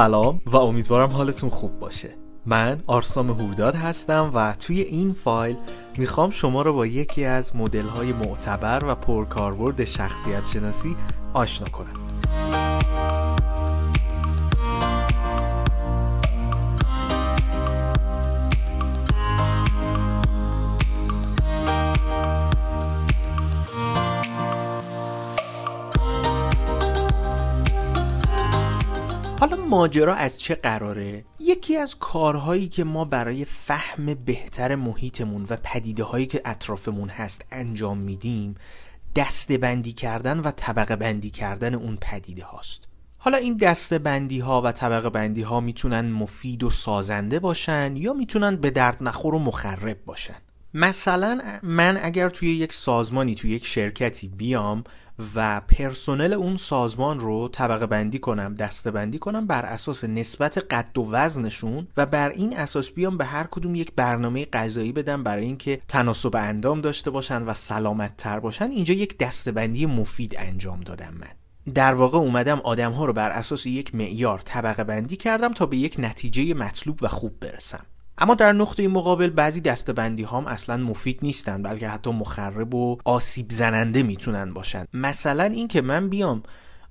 سلام و امیدوارم حالتون خوب باشه. من آرسام هوداد هستم و توی این فایل می‌خوام شما رو با یکی از مدل های معتبر و پرکاربرد شخصیت شناسی آشنا کنم. حالا ماجرا از چه قراره؟ یکی از کارهایی که ما برای فهم بهتر محیطمون و پدیده هایی که اطرافمون هست انجام میدیم دسته بندی کردن و طبقه بندی کردن اون پدیده هاست حالا این دسته بندی ها و طبقه بندی ها می‌تونن مفید و سازنده باشن یا می‌تونن به درد نخور و مخرب باشن مثلا من اگر توی یک سازمانی توی یک شرکتی بیام و پرسنل اون سازمان رو طبقه بندی کنم دسته بندی کنم بر اساس نسبت قد و وزنشون و بر این اساس بیام به هر کدوم یک برنامه غذایی بدم برای اینکه تناسب اندام داشته باشن و سلامت تر باشن. اینجا یک دسته بندی مفید انجام دادم من. در واقع اومدم آدم ها رو بر اساس یک معیار طبقه بندی کردم تا به یک نتیجه مطلوب و خوب برسم. اما در نقطه مقابل بعضی دستبندی هم اصلا مفید نیستن بلکه حتی مخرب و آسیب زننده می‌تونن باشن. مثلا اینکه من بیام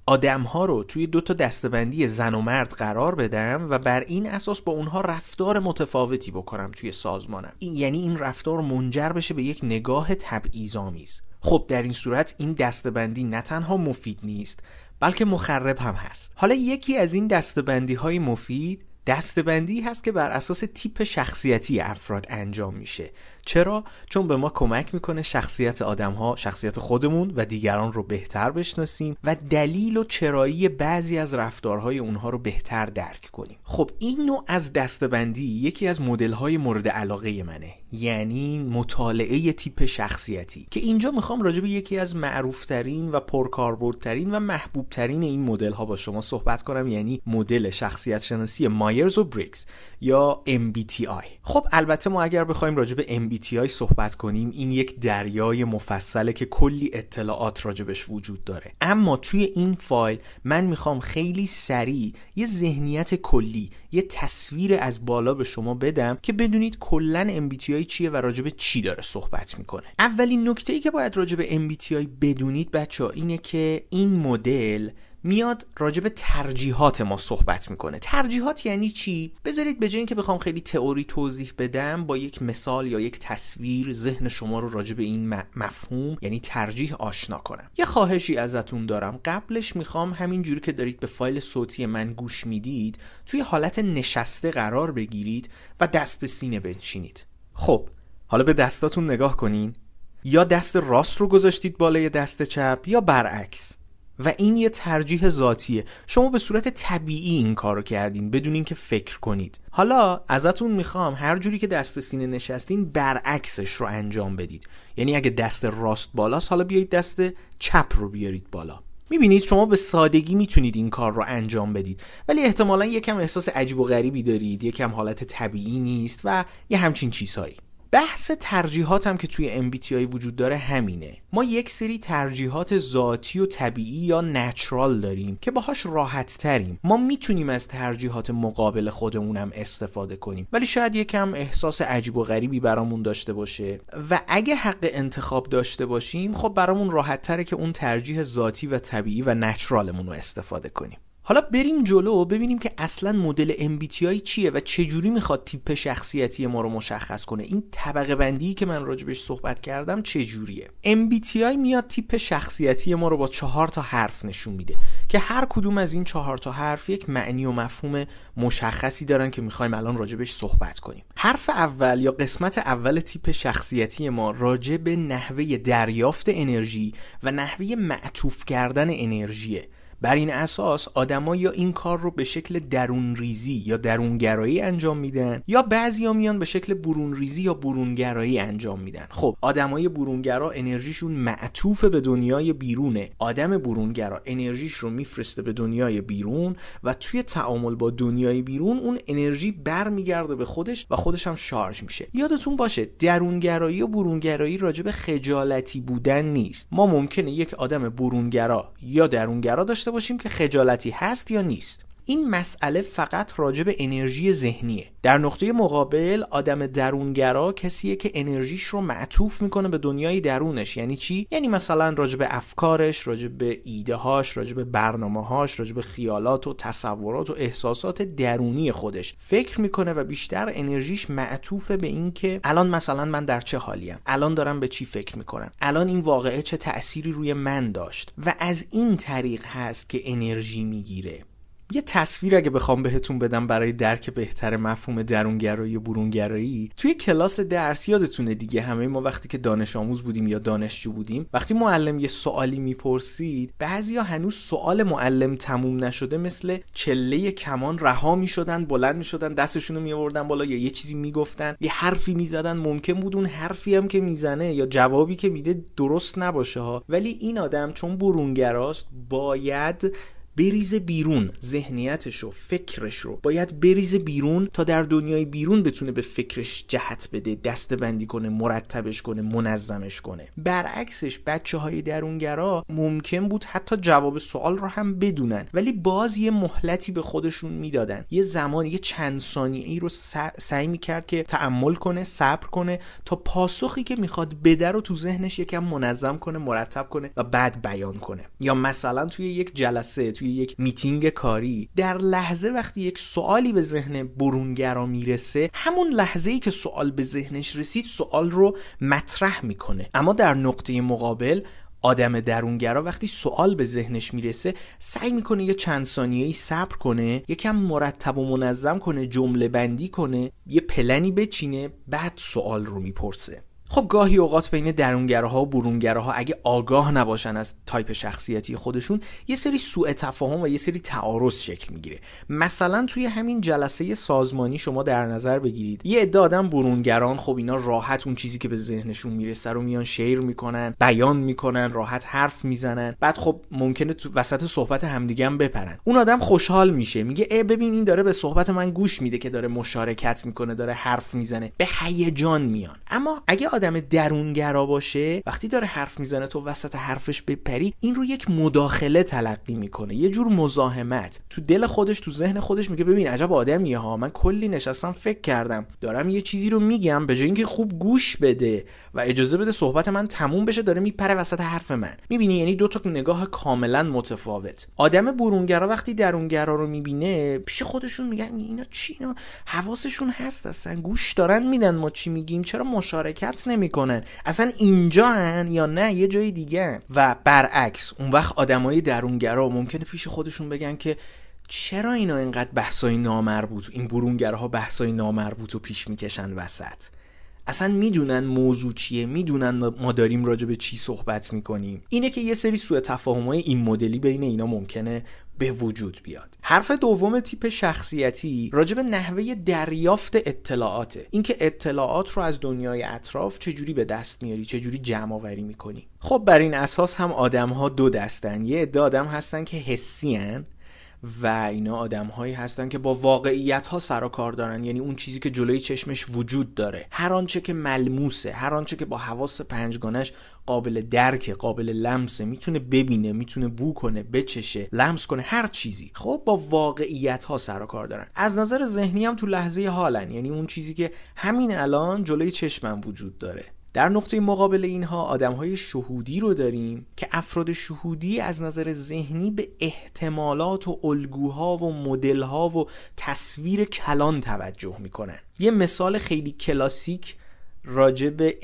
آدم ها رو توی دو تا دستبندی زن و مرد قرار بدم و بر این اساس با اونها رفتار متفاوتی بکنم توی سازمانم. این یعنی این رفتار منجر بشه به یک نگاه تبعیض‌آمیز. خب در این صورت این دستبندی نه تنها مفید نیست بلکه مخرب هم هست. حالا یکی از این دستبندی های مفید دستبندی هست که بر اساس تیپ شخصیتی افراد انجام میشه. چرا؟ چون به ما کمک می‌کنه شخصیت آدم ها شخصیت خودمون و دیگران رو بهتر بشناسیم و دلیل و چرایی بعضی از رفتارهای اونها رو بهتر درک کنیم. خب این نوع از دستبندی یکی از مدل های مورد علاقه منه یعنی مطالعه تیپ شخصیتی. که اینجا می‌خوام راجع به یکی از معروفترین و پرکاربردترین و محبوبترین این مدل ها با شما صحبت کنم یعنی مدل شخصیت شناسی مایرز و بریکس یا MBTI خب البته ما اگر بخوایم راجع به MBTI صحبت کنیم این یک دریای مفصله که کلی اطلاعات راجبش وجود داره. اما توی این فایل من می‌خوام خیلی سریع یه ذهنیت کلی یه تصویر از بالا به شما بدم که بدونید کلا MBTI چیه و راجب چی داره صحبت می‌کنه. اولین نکته ای که باید راجب MBTI بدونید بچه اینه که این مدل میاد راجب ترجیحات ما صحبت می‌کنه. ترجیحات یعنی چی؟ بذارید به جای اینکه بخوام خیلی تئوری توضیح بدم با یک مثال یا یک تصویر ذهن شما رو راجب این مفهوم یعنی ترجیح آشنا کنم. یه خواهشی ازتون دارم. قبلش می‌خوام همین جوری که دارید به فایل صوتی من گوش می‌دید توی حالت نشسته قرار بگیرید و دست به سینه بنشینید. خب حالا به دستاتون نگاه کنین. یا دست راست رو گذاشتید بالای دست چپ یا برعکس. و این یه ترجیح ذاتیه. شما به صورت طبیعی این کارو کردین بدون اینکه فکر کنید. حالا ازتون می‌خوام هر جوری که دست به سینه نشستین برعکسش رو انجام بدید. یعنی اگه دست راست بالاست حالا بیایید دست چپ رو بیارید بالا. می‌بینید شما به سادگی می‌تونید این کار رو انجام بدید. ولی احتمالا یکم احساس عجب و غریبی دارید یکم حالت طبیعی نیست و یه همچین چیزهایی. بحث ترجیحات هم که توی MBTI وجود داره همینه. ما یک سری ترجیحات ذاتی و طبیعی یا نچرال داریم که باهاش راحت تریم ما می‌تونیم از ترجیحات مقابل خودمونم استفاده کنیم. ولی شاید یکم احساس عجیب و غریبی برامون داشته باشه. و اگه حق انتخاب داشته باشیم خب برامون راحت تره که اون ترجیح ذاتی و طبیعی و نچرالمون رو استفاده کنیم. حالا بریم جلو و ببینیم که اصلا مدل MBTI چیه و چجوری می‌خواد تیپ شخصیتی ما رو مشخص کنه. این طبقه بندی که من راجبش صحبت کردم چجوریه؟ MBTI میاد تیپ شخصیتی ما رو با چهار تا حرف نشون میده که هر کدوم از این چهار تا حرف یک معنی و مفهوم مشخصی دارن که می‌خوایم الان راجبش صحبت کنیم. حرف اول یا قسمت اول تیپ شخصیتی ما راجع به نحوه دریافت انرژی و نحوه معطوف کردن انرژیه. بر این اساس آدما یا این کار رو به شکل درون ریزی یا درونگرایی انجام میدن یا بعضیا میان به شکل برون ریزی یا برونگرایی انجام میدن. خب آدمای برونگرا انرژیشون معطوف به دنیای بیرونه. آدم برونگرا انرژیش رو میفرسته به دنیای بیرون و توی تعامل با دنیای بیرون اون انرژی برمیگرده به خودش و خودش هم شارژ میشه. یادتون باشه درونگرایی و برونگرایی راجب خجالتی بودن نیست. ما ممکنه یک آدم برونگرا یا درونگرا داشته باشیم که خجالتی هست یا نیست. این مسئله فقط راجع به انرژی ذهنیه. در نقطه مقابل آدم درونگرا کسیه که انرژیش رو معطوف می‌کنه به دنیای درونش. یعنی چی؟ یعنی مثلا راجع به افکارش راجع به ایده هاش راجع به برنامه هاش راجع به خیالات و تصورات و احساسات درونی خودش. فکر می‌کنه و بیشتر انرژیش معطوف به اینکه الان مثلا من در چه حالیم؟ الان دارم به چی فکر می‌کنم؟ الان این واقعه چه تأثیری روی من داشت؟ و از این طریق هست که انرژی می‌گیره. یه تصویر اگه بخوام بهتون بدم برای درک بهتر مفهوم درونگرایی و برونگرایی توی کلاس درس یادتونه دیگه همه ما وقتی که دانش آموز بودیم یا دانشجو بودیم وقتی معلم یه سوالی می‌پرسید بعضیا هنوز سوال معلم تموم نشده مثل چله کمان رها می‌شدن بلند می‌شدن دستشون رو میآوردن بالا یا یه چیزی می‌گفتن یه حرفی می‌زدن ممکن بود اون حرفی هم که می‌زنه یا جوابی که میده درست نباشه ها. ولی این آدم چون برونگراست باید بریزه بیرون ذهنیتش رو فکرش رو. باید بریزه بیرون تا در دنیای بیرون بتونه به فکرش جهت بده دست بندی کنه مرتبش کنه منظمش کنه. برعکسش بچه های درونگرا ممکن بود حتی جواب سوال رو هم بدونن ولی باز یه مهلتی به خودشون می‌دادن. یه زمان یه چند ثانیه ای رو سعی می‌کرد که تعمل کنه صبر کنه تا پاسخی که می‌خواد بده رو تو ذهنش یکم منظم کنه مرتب کنه و بعد بیان کنه. یا مثلا توی یک جلسه توی یک میتینگ کاری در لحظه وقتی یک سوالی به ذهن برونگرا می‌رسه همون لحظه ای که سوال به ذهنش رسید سوال رو مطرح می‌کنه. اما در نقطه مقابل آدم درونگرا وقتی سوال به ذهنش می‌رسه سعی می‌کنه یه چند ثانیه ای صبر کنه یکم مرتب و منظم کنه جمله بندی کنه یه پلنی بچینه بعد سوال رو می‌پرسه. خب گاهی اوقات بین درونگراها و برونگراها اگه آگاه نباشن از تایپ شخصیتی خودشون یه سری سوء تفاهم و یه سری تعارض شکل می‌گیره. مثلا توی همین جلسه سازمانی شما در نظر بگیرید. یه عده آدم برونگران خب اینا راحت اون چیزی که به ذهنشون می‌رسه رو میان share می‌کنن بیان می‌کنن راحت حرف می‌زنن. بعد خب ممکنه تو وسط صحبت همدیگه هم بپرن. اون آدم خوشحال میشه. میگه ای ببین این داره به صحبت من گوش میده که داره مشارکت می‌کنه داره حرف می‌زنه. به هیجان میان. اما اگه آدم درونگرا باشه وقتی داره حرف می‌زنه تو وسط حرفش بپری این رو یک مداخله تلقی می‌کنه یه جور مزاحمت. تو دل خودش تو ذهن خودش میگه ببین عجب آدمیه ها من کلی نشستم فکر کردم. دارم یه چیزی رو میگم به جای اینکه خوب گوش بده و اجازه بده صحبت من تموم بشه داره میپره وسط حرف من. می‌بینی؟ یعنی دو تا نگاه کاملا متفاوت. آدم برونگرا وقتی درونگرا رو می‌بینه پیش خودشون میگن اینا چی اینا؟ حواسشون هست اصلا. گوش دارن میدن ما چی میگیم. چرا مشارکت نمی‌کنن. اصلا اینجا هن یا نه یه جای دیگه و برعکس اون وقت آدمای درونگرا ممکنه پیش خودشون بگن که چرا اینا اینقدر بحثای نامربوط این برونگرها بحثای نامربوط رو پیش می‌کشن وسط؟ اصلا می‌دونن موضوع چیه می‌دونن ما داریم راجع به چی صحبت می‌کنیم. اینه که یه سری سوء های این مدلی بین اینا ممکنه به وجود بیاد. حرف دوم تیپ شخصیتی راجع به نحوه دریافت اطلاعاته. اینکه اطلاعات رو از دنیای اطراف چجوری به دست میاری چجوری جمع آوری می‌کنی. خب بر این اساس هم آدم ها دو دستن. یه عده آدم هستن که حسی و اینا آدم هایی هستن که با واقعیت ها سر و کار دارن. یعنی اون چیزی که جلوی چشمش وجود داره. هر آنچه که ملموسه هر آنچه که با حواس پنجگانش قابل درک قابل لمسه می‌تونه ببینه می‌تونه بو کنه بچشه لمس کنه هر چیزی. خب با واقعیت ها سر و کار دارن. از نظر ذهنی هم تو لحظه حالن. یعنی اون چیزی که همین الان جلوی چشمم وجود داره. در نقطه مقابل اینها آدم های شهودی رو داریم که افراد شهودی از نظر ذهنی به احتمالات و الگوها و مدلها و تصویر کلان توجه می‌کنن. یه مثال خیلی کلاسیک راجع به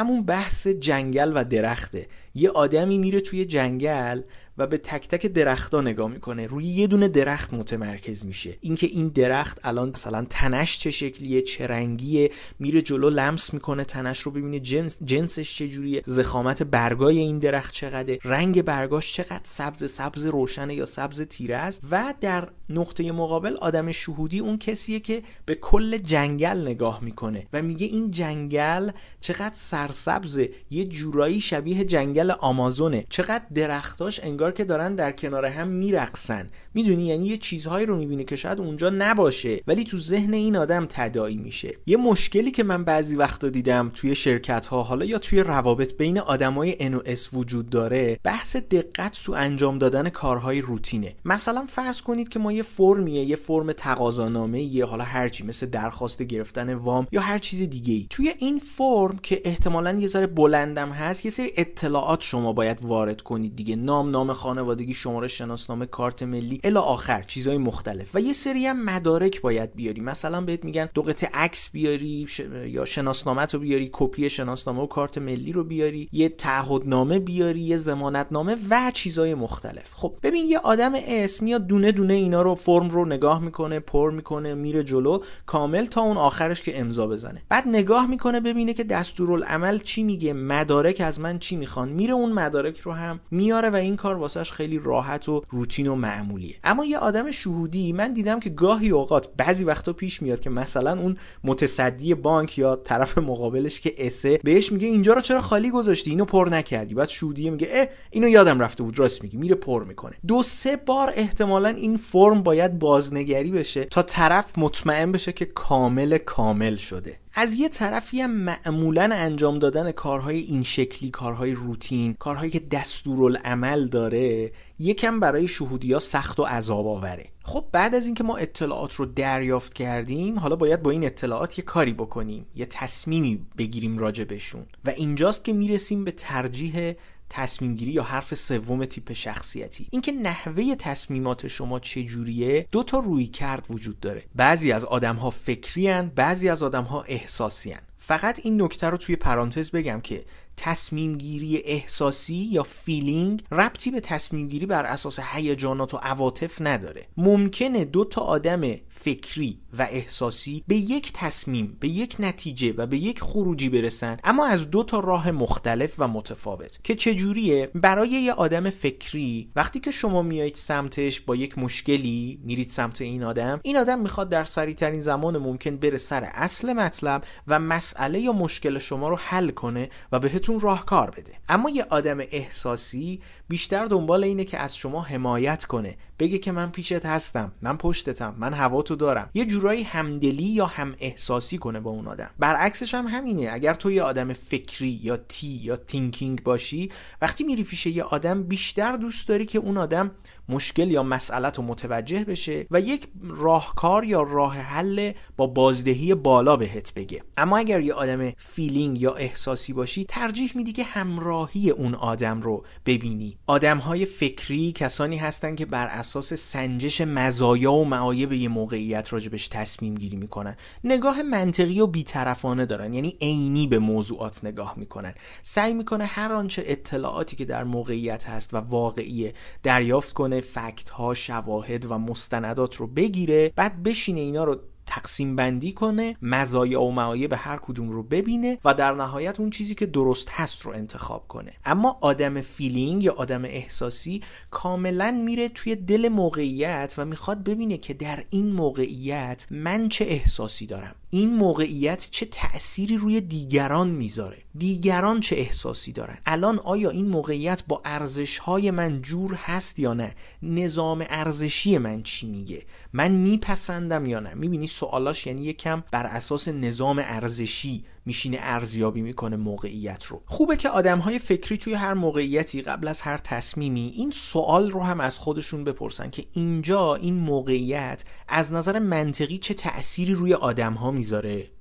همون بحث جنگل و درخته. یه آدمی میره توی جنگل و به تک تک درختها نگاه می‌کنه. روی یه دونه درخت متمرکز میشه. اینکه این درخت الان مثلا تنش چه شکلیه چه رنگیه میره جلو لمس می‌کنه تنش رو ببینه جنس جنسش چجوریه زخامت برگای این درخت چقدره رنگ برگاش چقدر سبز سبز روشنه یا سبز تیره است. و در نقطه مقابل آدم شهودی اون کسیه که به کل جنگل نگاه می‌کنه و میگه این جنگل چقدر سرسبزه یه جورایی شبیه جنگل آمازونه. چقدر درختاش انگار انگار که دارن در کنار هم میرقصن. می‌دونی؟ یعنی یه چیزهایی رو می‌بینی که شاید اونجا نباشه ولی تو ذهن این آدم تداعی میشه. یه مشکلی که من بعضی وقتا دیدم توی شرکت ها حالا یا توی روابط بین آدمای NOS وجود داره بحث دقت تو انجام دادن کارهای روتینه. مثلا فرض کنید که ما یه فرمیه یه فرم تقاضانامه یه حالا هرچی مثل درخواست گرفتن وام یا هر چیز دیگه ای توی این فرم که احتمالا یه ذره بلندم هست یه سری اطلاعات شما باید وارد کنید دیگه. نام نام خانوادگی شماره شناسنامه کارت ملی الی آخر چیزهای مختلف. و یه سری هم مدارک باید بیاری. مثلا بهت میگن دو قطعه عکس بیاری یا شناسنامه رو بیاری کپی شناسنامه و کارت ملی رو بیاری یه تعهدنامه بیاری یه ضمانتنامه و چیزهای مختلف. خب ببین یه آدم اسم یا دونه دونه اینا رو فرم رو نگاه می‌کنه پر می‌کنه میره جلو کامل تا اون آخرش که امضا بزنه. بعد نگاه می‌کنه ببینه که دستورالعمل چی میگه مدارک از من چی می‌خوان. میره اون مدارک رو هم میاره و این کار واسش خیلی راحت و روتین و معمولیه. اما یه آدم شهودی من دیدم که گاهی اوقات بعضی وقتا پیش میاد که مثلا اون متصدی بانک یا طرف مقابلش که اسه بهش میگه اینجا رو چرا خالی گذاشتی؟ اینو پر نکردی. بعد شهودی میگه اه اینو یادم رفته بود. راست میگی. میره پر می‌کنه. دو سه بار احتمالا این فرم باید بازنگری بشه تا طرف مطمئن بشه که کامل کامل شده. از یه طرفی هم معمولا انجام دادن کارهای این شکلی کارهای روتین کارهایی که دستورالعمل داره یکم برای شهودی ها سخت و عذاب آوره. خب بعد از اینکه ما اطلاعات رو دریافت کردیم حالا باید با این اطلاعات یه کاری بکنیم یه تصمیمی بگیریم راجع بهشون. و اینجاست که می‌رسیم به ترجیح تصمیم گیری یا حرف سوم تیپ شخصیتی. اینکه نحوه تصمیمات شما چجوریه دو تا روی کرد وجود داره. بعضی از آدم ها فکری بعضی از آدم ها احساسی فقط این نکته رو توی پرانتز بگم که تصمیم گیری احساسی یا feeling ربطی به تصمیم گیری بر اساس هیجانات و عواطف نداره. ممکنه دو تا آدم فکری و احساسی به یک تصمیم به یک نتیجه و به یک خروجی برسن اما از دو تا راه مختلف و متفاوت که چجوریه؟ برای یه آدم فکری وقتی که شما میایید سمتش با یک مشکلی میرید سمت این آدم این آدم می‌خواد در سریع ترین زمان ممکن بره سر اصل مطلب و مسئله یا مشکل شما رو حل کنه و بهتون راهکار بده. اما یه آدم احساسی بیشتر دنبال اینه که از شما حمایت کنه. بگه که من پیشت هستم من پشتتم من هواتو دارم. یه جورایی همدلی یا هم احساسی کنه با اون آدم. برعکسش هم همینه. اگر تو یه آدم فکری یا T یا thinking باشی وقتی میری پیش یه آدم بیشتر دوست داری که اون آدم مشکل یا مسئلت رو متوجه بشه و یک راهکار یا راه حل با بازدهی بالا بهت بگه. اما اگر یه آدم feeling یا احساسی باشی ترجیح میدی که همراهی اون آدم رو ببینی. آدم های فکری کسانی هستن که بر اساس سنجش مزایا و معایب یه موقعیت راجبش تصمیم گیری می‌کنن. نگاه منطقی و بیطرفانه دارن یعنی عینی به موضوعات نگاه می‌کنن. سعی می‌کنه هر آنچه اطلاعاتی که در موقعیت هست و واقعیه دریافت کنه fact ها شواهد و مستندات رو بگیره بعد بشینه اینا رو تقسیم بندی کنه مزایا و معایب هر کدوم رو ببینه و در نهایت اون چیزی که درست هست رو انتخاب کنه. اما آدم feeling یا آدم احساسی کاملا میره توی دل موقعیت و می‌خواد ببینه که در این موقعیت من چه احساسی دارم. این موقعیت چه تأثیری روی دیگران می‌ذاره. دیگران چه احساسی دارن؟ الان آیا این موقعیت با ارزش های من جور هست یا نه؟ نظام ارزشی من چی میگه؟ من میپسندم یا نه؟ می‌بینی سوالاش یعنی یکم بر اساس نظام ارزشی میشینه ارزیابی می‌کنه موقعیت رو. خوبه که آدم های فکری توی هر موقعیتی قبل از هر تصمیمی این سوال رو هم از خودشون بپرسن که اینجا این موقعیت از نظر منطقی چه تأثیری روی آدم ها می‌ذاره؟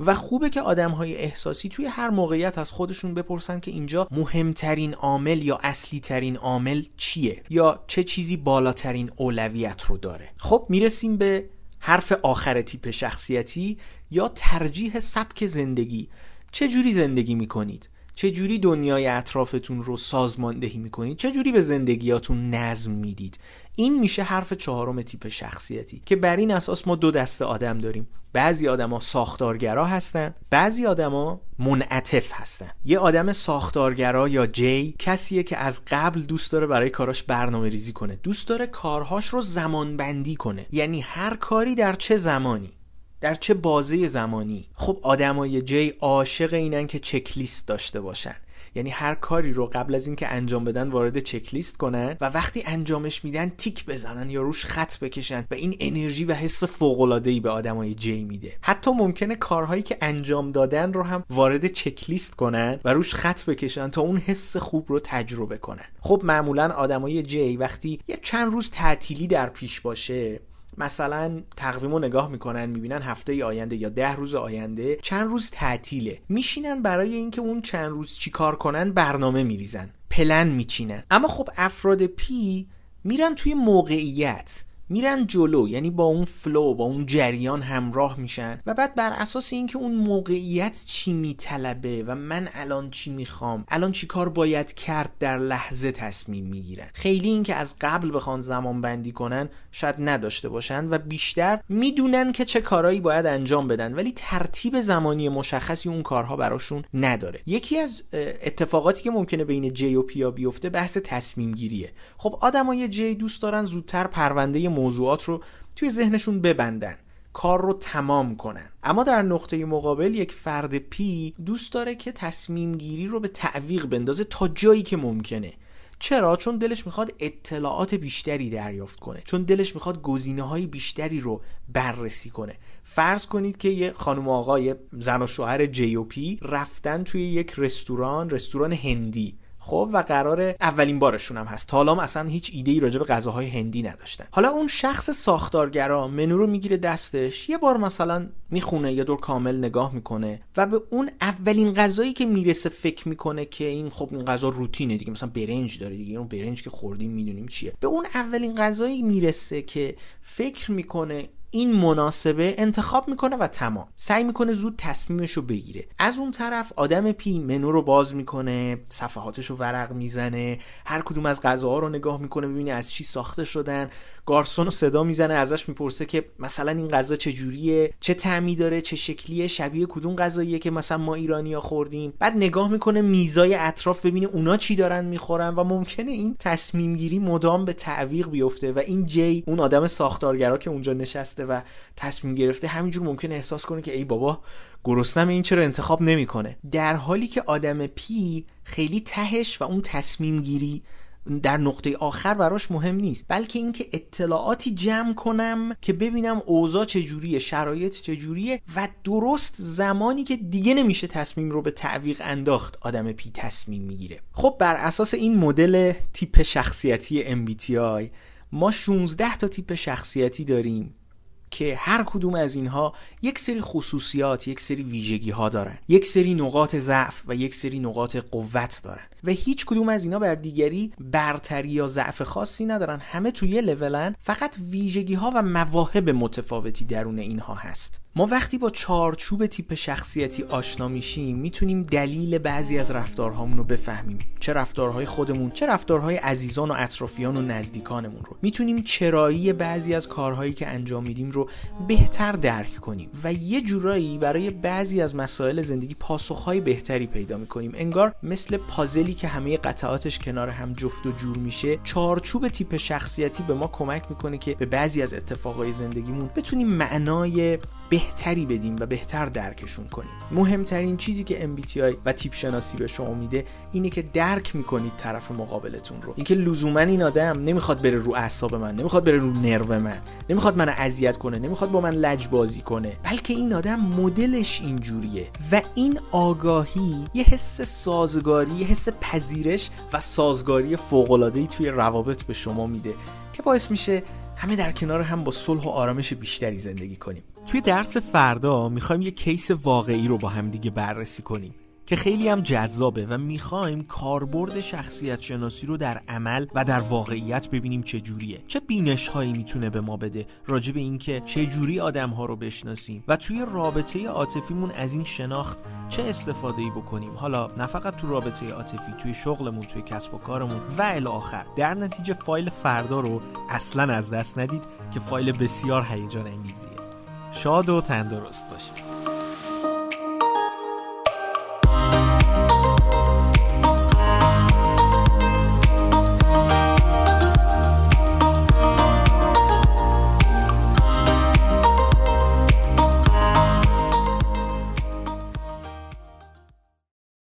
و خوبه که آدم های احساسی توی هر موقعیت از خودشون بپرسن که اینجا مهمترین عامل یا اصلی ترین عامل چیه یا چه چیزی بالاترین اولویت رو داره. خب می‌رسیم به حرف آخر تیپ شخصیتی یا ترجیح سبک زندگی. چه جوری زندگی می‌کنید؟ چه جوری دنیای اطرافتون رو سازماندهی می‌کنید؟ چه جوری به زندگیاتون نظم می‌دید؟ این میشه حرف چهارم تیپ شخصیتی که بر این اساس ما دو دسته آدم داریم. بعضی آدما ساختارگرا هستن بعضی آدما منعطف هستن. یه آدم ساختارگرا یا جی کسیه که از قبل دوست داره برای کاراش برنامه ریزی کنه. دوست داره کارهاش رو زمان بندی کنه. یعنی هر کاری در چه زمانی در چه بازه زمانی. خب آدمای جی عاشق اینن که چکلیست داشته باشن. یعنی هر کاری رو قبل از اینکه انجام بدن وارد چک لیست کنن و وقتی انجامش میدن تیک بزنن یا روش خط بکشن و این انرژی و حس فوق العاده ای به آدمای جی میده. حتی ممکنه کارهایی که انجام دادن رو هم وارد چک لیست کنن و روش خط بکشن تا اون حس خوب رو تجربه کنن. خب معمولا آدمای جی وقتی یه چند روز تعطیلی در پیش باشه مثلا تقویم رو نگاه می‌کنن می‌بینن هفته آینده یا ده روز آینده چند روز تعطیله. میشینن برای اینکه اون چند روز چیکار کنن؟ برنامه میریزن پلن میچینن. اما خب افراد P میرن توی موقعیت. میرن جلو یعنی با اون flow با اون جریان همراه میشن و بعد بر اساس اینکه اون موقعیت چی میطلبه و من الان چی می‌خوام الان چی کار باید کرد در لحظه تصمیم می‌گیرن. خیلی اینکه از قبل بخوان زمان بندی کنن شاید نداشته باشن و بیشتر می‌دونن که چه کارهایی باید انجام بدن ولی ترتیب زمانی مشخصی اون کارها براشون نداره. یکی از اتفاقاتی که ممکنه بین J و P ا بیفته بحث تصمیم گیریه خب آدمای جی دوست دارن زودتر پرونده موضوعات رو توی ذهنشون ببندن کار رو تمام کنن. اما در نقطه مقابل یک فرد پی دوست داره که تصمیم گیری رو به تعویق بندازه تا جایی که ممکنه. چرا؟ چون دلش می‌خواد اطلاعات بیشتری دریافت کنه. چون دلش می‌خواد گزینه های بیشتری رو بررسی کنه. فرض کنید که یه خانم آقای زن و شوهر جی و پی رفتن توی یک رستوران رستوران هندی. خب و قرار اولین بارشون هم هست. حالا اصلا هیچ ایده ای راجع به غذاهای هندی نداشتن. حالا اون شخص ساختارگرا منو رو می‌گیره دستش یه بار مثلا می‌خونه یه دور کامل نگاه می‌کنه و به اون اولین غذایی که می‌رسه فکر می‌کنه که این خب این غذا روتینه دیگه مثلا برنج داره دیگه اون برنج که خوردیم می‌دونیم چیه. به اون اولین غذایی می‌رسه که فکر می‌کنه این مناسبه انتخاب می‌کنه و تمام. سعی می‌کنه زود تصمیمش رو بگیره. از اون طرف آدم پی منو رو باز می‌کنه صفحاتش رو ورق می‌زنه هر کدوم از غذاها رو نگاه می‌کنه ببینه از چی ساخته شدن. گارسون رو صدا می‌زنه ازش می‌پرسه که مثلا این غذا چه جوریه؟ چه طعمی داره؟ چه شکلیه؟ شبیه کدوم غذاییه که مثلا ما ایرانیا خوردیم؟ بعد نگاه می‌کنه میزای اطراف ببینه اونا چی دارن می‌خورن و ممکنه این تصمیم گیری مدام به تعویق بیفته و این جی اون آدم ساختارگرا که اونجا نشسته و تصمیم گرفته همینجور ممکنه احساس کنه که ای بابا گرسنم این چرا انتخاب نمی‌کنه. در حالی که آدم پی خیلی تهش و اون تصمیم گیری در نقطه آخر براش مهم نیست بلکه اینکه اطلاعاتی جمع کنم که ببینم اوضاع چجوریه شرایط چجوریه و درست زمانی که دیگه نمیشه تصمیم رو به تعویق انداخت آدم پی تصمیم می‌گیره. خب بر اساس این مدل تیپ شخصیتی MBTI ما 16 تا تیپ شخصیتی داریم که هر کدوم از اینها یک سری خصوصیات یک سری ویژگی ها دارن یک سری نقاط ضعف و یک سری نقاط قوت دارن. و هیچ کدوم از اینا بر دیگری برتری یا ضعف خاصی ندارن. همه توی یه لولن فقط ویژگی ها و مواهب متفاوتی درون اینها هست. ما وقتی با چارچوب تیپ شخصیتی آشنا میشیم می‌تونیم دلیل بعضی از رفتارهامون رو بفهمیم. چه رفتارهای خودمون چه رفتارهای عزیزان و اطرافیان و نزدیکانمون رو. می‌تونیم چرایی بعضی از کارهایی که انجام میدیم رو بهتر درک کنیم و یه جورایی برای بعضی از مسائل زندگی پاسخهای بهتری پیدا می‌کنیم. انگار مثل پازلی که همه قطعاتش کنار هم جفت و جور میشه چارچوب تیپ شخصیتی به ما کمک می‌کنه که به بعضی از اتفاقای زندگیمون بتونیم معنای بهتری بدیم و بهتر درکشون کنیم. مهمترین چیزی که MBTI و تیپ شناسی به شما میده اینه که درک می‌کنید طرف مقابلتون رو. اینکه لزوما این آدم نمی‌خواد بره رو اعصاب من نمی‌خواد بره رو نرو من نمی‌خواد منو اذیت کنه نمی‌خواد با من لج بازی کنه بلکه این آدم مدلش اینجوریه. و این آگاهی یه حس سازگاری یه حس پذیرش و سازگاری فوق توی روابط به شما میده که باعث میشه همه در کنار هم با صلح و آرامش بیشتری زندگی کنیم. توی درس فردا می‌خوایم یه کیس واقعی رو با هم دیگه بررسی کنیم. که خیلی هم جذابه و می‌خوایم کاربرد شخصیت شناسی رو در عمل و در واقعیت ببینیم چه جوریه. چه بینش هایی می‌تونه به ما بده راجع به اینکه چه جوری آدم ها رو بشناسیم و توی رابطه عاطفیمون از این شناخت چه استفاده ای بکنیم. حالا نه فقط تو رابطه عاطفی توی شغلمون توی کسب و کارمون و الی آخر. در نتیجه فایل فردا رو اصلا از دست ندید که فایل بسیار هیجان انگیزیه شاد و تندرست باشید.